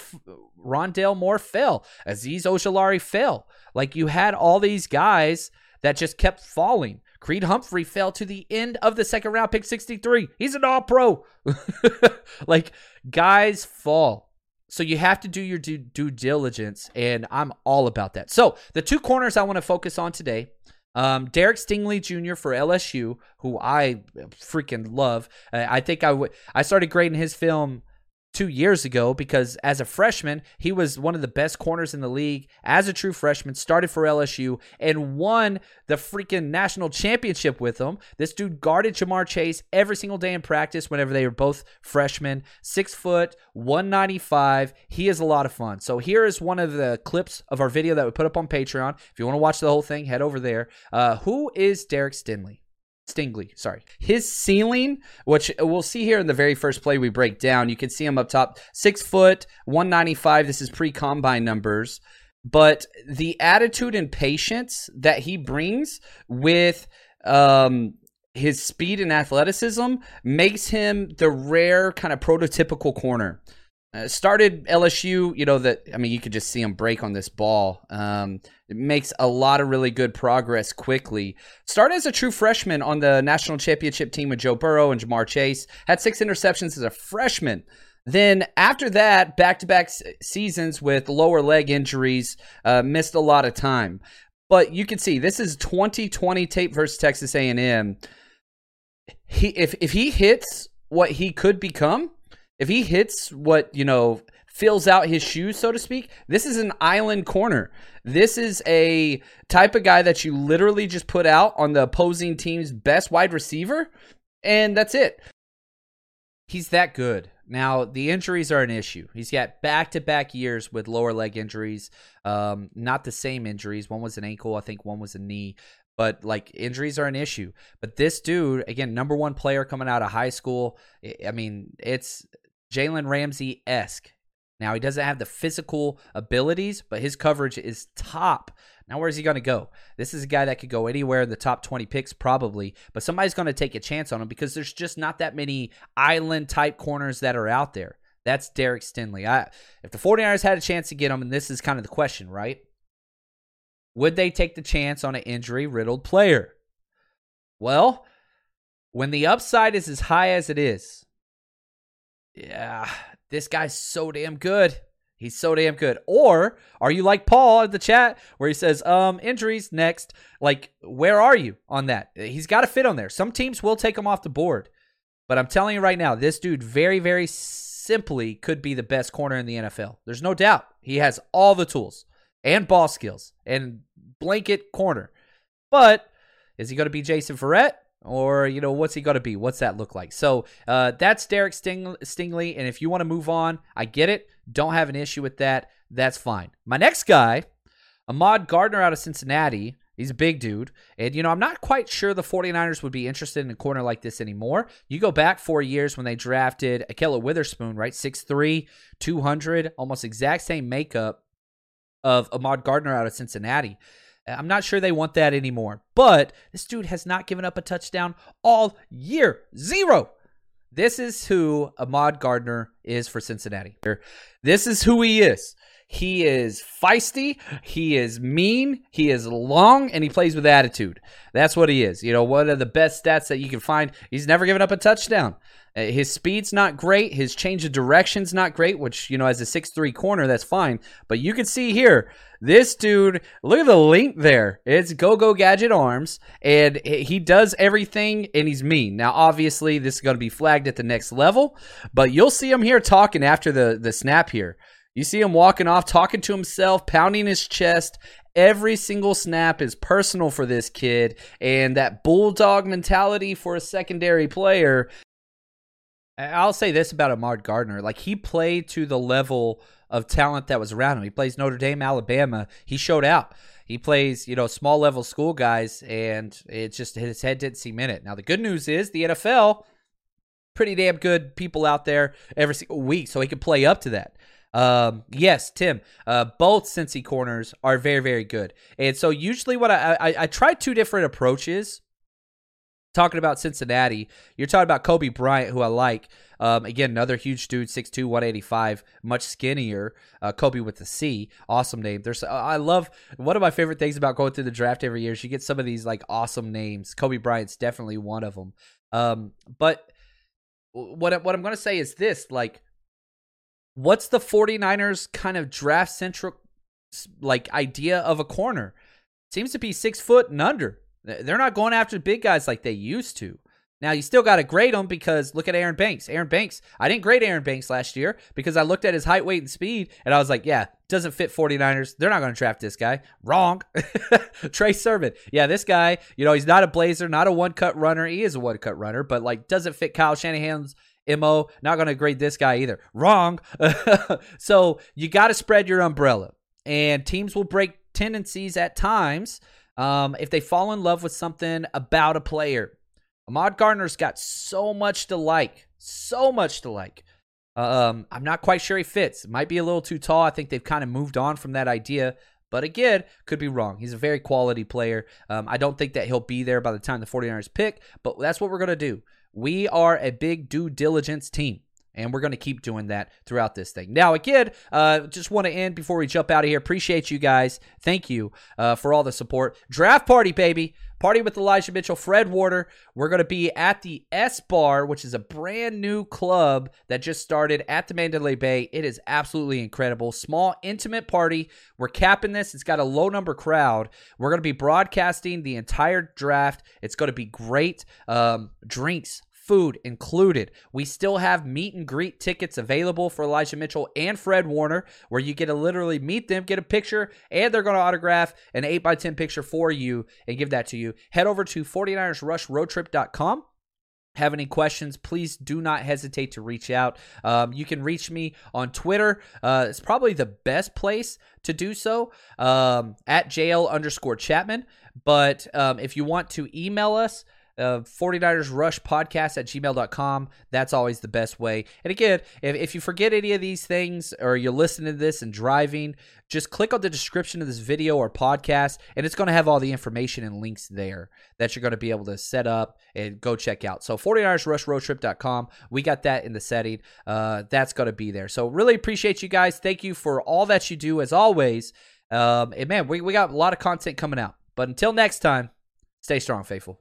Rondale Moore fell. Azeez Ojulari fell. Like you had all these guys that just kept falling. Creed Humphrey fell to the end of the second round, pick 63. He's an all pro. like guys fall. So you have to do your due, due diligence, and I'm all about that. So the two corners I want to focus on today. Um, Derek Stingley Jr. for LSU, who I freaking love. I think I would. I started grading his film two years ago because as a freshman, he was one of the best corners in the league as a true freshman, started for LSU, and won the freaking national championship with them. This dude guarded Ja'Marr Chase every single day in practice whenever they were both freshmen. Six foot, 195. He is a lot of fun. So here is one of the clips of our video that we put up on Patreon. If you want to watch the whole thing, head over there. Uh, who is Derek Stingley? Stingley, sorry. His ceiling, which we'll see here in the very first play we break down, you can see him up top, six foot, 195. This is pre combine numbers. But the attitude and patience that he brings with um, his speed and athleticism makes him the rare kind of prototypical corner. Uh, started LSU, you know that I mean you could just see him break on this ball. Um, it makes a lot of really good progress quickly. Started as a true freshman on the national championship team with Joe Burrow and Ja'Marr Chase. Had six interceptions as a freshman. Then after that, back-to-back seasons with lower leg injuries, uh, missed a lot of time. But you can see this is 2020 tape versus Texas A&M. He if if he hits what he could become if he hits what, you know, fills out his shoes, so to speak, this is an island corner. This is a type of guy that you literally just put out on the opposing team's best wide receiver, and that's it. He's that good. Now, the injuries are an issue. He's got back to back years with lower leg injuries. Um, not the same injuries. One was an ankle, I think one was a knee but like injuries are an issue. But this dude, again, number one player coming out of high school. I mean, it's Jalen Ramsey esque. Now, he doesn't have the physical abilities, but his coverage is top. Now, where's he going to go? This is a guy that could go anywhere in the top 20 picks, probably, but somebody's going to take a chance on him because there's just not that many island type corners that are out there. That's Derek Stingley. I, if the 49ers had a chance to get him, and this is kind of the question, right? Would they take the chance on an injury riddled player? Well, when the upside is as high as it is, yeah, this guy's so damn good. He's so damn good. Or are you like Paul in the chat where he says, um, injuries next? Like, where are you on that? He's got to fit on there. Some teams will take him off the board. But I'm telling you right now, this dude very, very simply could be the best corner in the NFL. There's no doubt. He has all the tools and ball skills and blanket corner. But is he going to be Jason Verrett? Or you know what's he going to be? What's that look like? So uh, that's derek Sting- stingley and if you want to move on i get it. Don't have an issue with that. That's fine. My next guy ahmad gardner out of cincinnati. He's a big dude. And you know i'm not quite sure the 49ers would be interested in a corner like this anymore. You go back four years when they drafted Ahkello witherspoon right? 6'3 200 almost exact same makeup of ahmad gardner out of cincinnati Uh, I'm not sure they want that anymore. But this dude has not given up a touchdown all year. Zero. This is who Ahmad Gardner is for Cincinnati. This is who he is. He is feisty, he is mean, he is long, and he plays with attitude. That's what he is. You know, one of the best stats that you can find. He's never given up a touchdown. Uh, his speed's not great. His change of direction's not great, which, you know, as a six-three corner, that's fine. But you can see here, this dude, look at the link there. It's Go Go Gadget Arms, and he does everything, and he's mean. Now, obviously, this is going to be flagged at the next level, but you'll see him here talking after the, the snap here. You see him walking off, talking to himself, pounding his chest. Every single snap is personal for this kid, and that bulldog mentality for a secondary player I'll say this about Ahmad Gardner. Like he played to the level of talent that was around him. He plays Notre Dame, Alabama. He showed out. He plays, you know, small level school guys, and it's just his head didn't seem in it. Now the good news is the NFL, pretty damn good people out there every single week, so he can play up to that. Um, yes, Tim. Uh, both Cincy corners are very, very good, and so usually what I I, I try two different approaches talking about Cincinnati, you're talking about Coby Bryant, who I like. Um, again, another huge dude, 6'2", 185, much skinnier. Uh, Coby with the C, awesome name. There's, I love one of my favorite things about going through the draft every year is you get some of these like awesome names. Coby Bryant's definitely one of them. Um, but what what I'm going to say is this: like, what's the 49ers kind of draft central like idea of a corner? Seems to be six foot and under. They're not going after big guys like they used to. Now you still got to grade them because look at Aaron Banks. Aaron Banks, I didn't grade Aaron Banks last year because I looked at his height, weight, and speed, and I was like, yeah, doesn't fit 49ers. They're not going to draft this guy. Wrong. Trey Sermon. Yeah, this guy, you know, he's not a blazer, not a one cut runner. He is a one cut runner, but like doesn't fit Kyle Shanahan's MO. Not going to grade this guy either. Wrong. so you got to spread your umbrella, and teams will break tendencies at times um, if they fall in love with something about a player. Ahmad Gardner's got so much to like, so much to like. Um, I'm not quite sure he fits. Might be a little too tall. I think they've kind of moved on from that idea. But again, could be wrong. He's a very quality player. Um, I don't think that he'll be there by the time the 49ers pick, but that's what we're going to do. We are a big due diligence team. And we're going to keep doing that throughout this thing. Now, again, uh, just want to end before we jump out of here. Appreciate you guys. Thank you uh, for all the support. Draft party, baby. Party with Elijah Mitchell, Fred Warner. We're going to be at the S Bar, which is a brand new club that just started at the Mandalay Bay. It is absolutely incredible. Small, intimate party. We're capping this. It's got a low number crowd. We're going to be broadcasting the entire draft. It's going to be great. Um, drinks, food included. We still have meet and greet tickets available for Elijah Mitchell and Fred Warner, where you get to literally meet them, get a picture, and they're going to autograph an 8x10 picture for you and give that to you. Head over to 49ersrushroadtrip.com have any questions, please do not hesitate to reach out. Um, you can reach me on Twitter. Uh, it's probably the best place to do so um, at JL underscore Chapman. But um, if you want to email us, uh, 49ers Rush Podcast at gmail.com. That's always the best way. And again, if, if you forget any of these things or you're listening to this and driving, just click on the description of this video or podcast, and it's going to have all the information and links there that you're going to be able to set up and go check out. So 49ersrushroadtrip.com. We got that in the setting. Uh, that's going to be there. So really appreciate you guys. Thank you for all that you do as always. Um, and man, we, we got a lot of content coming out. But until next time, stay strong, faithful.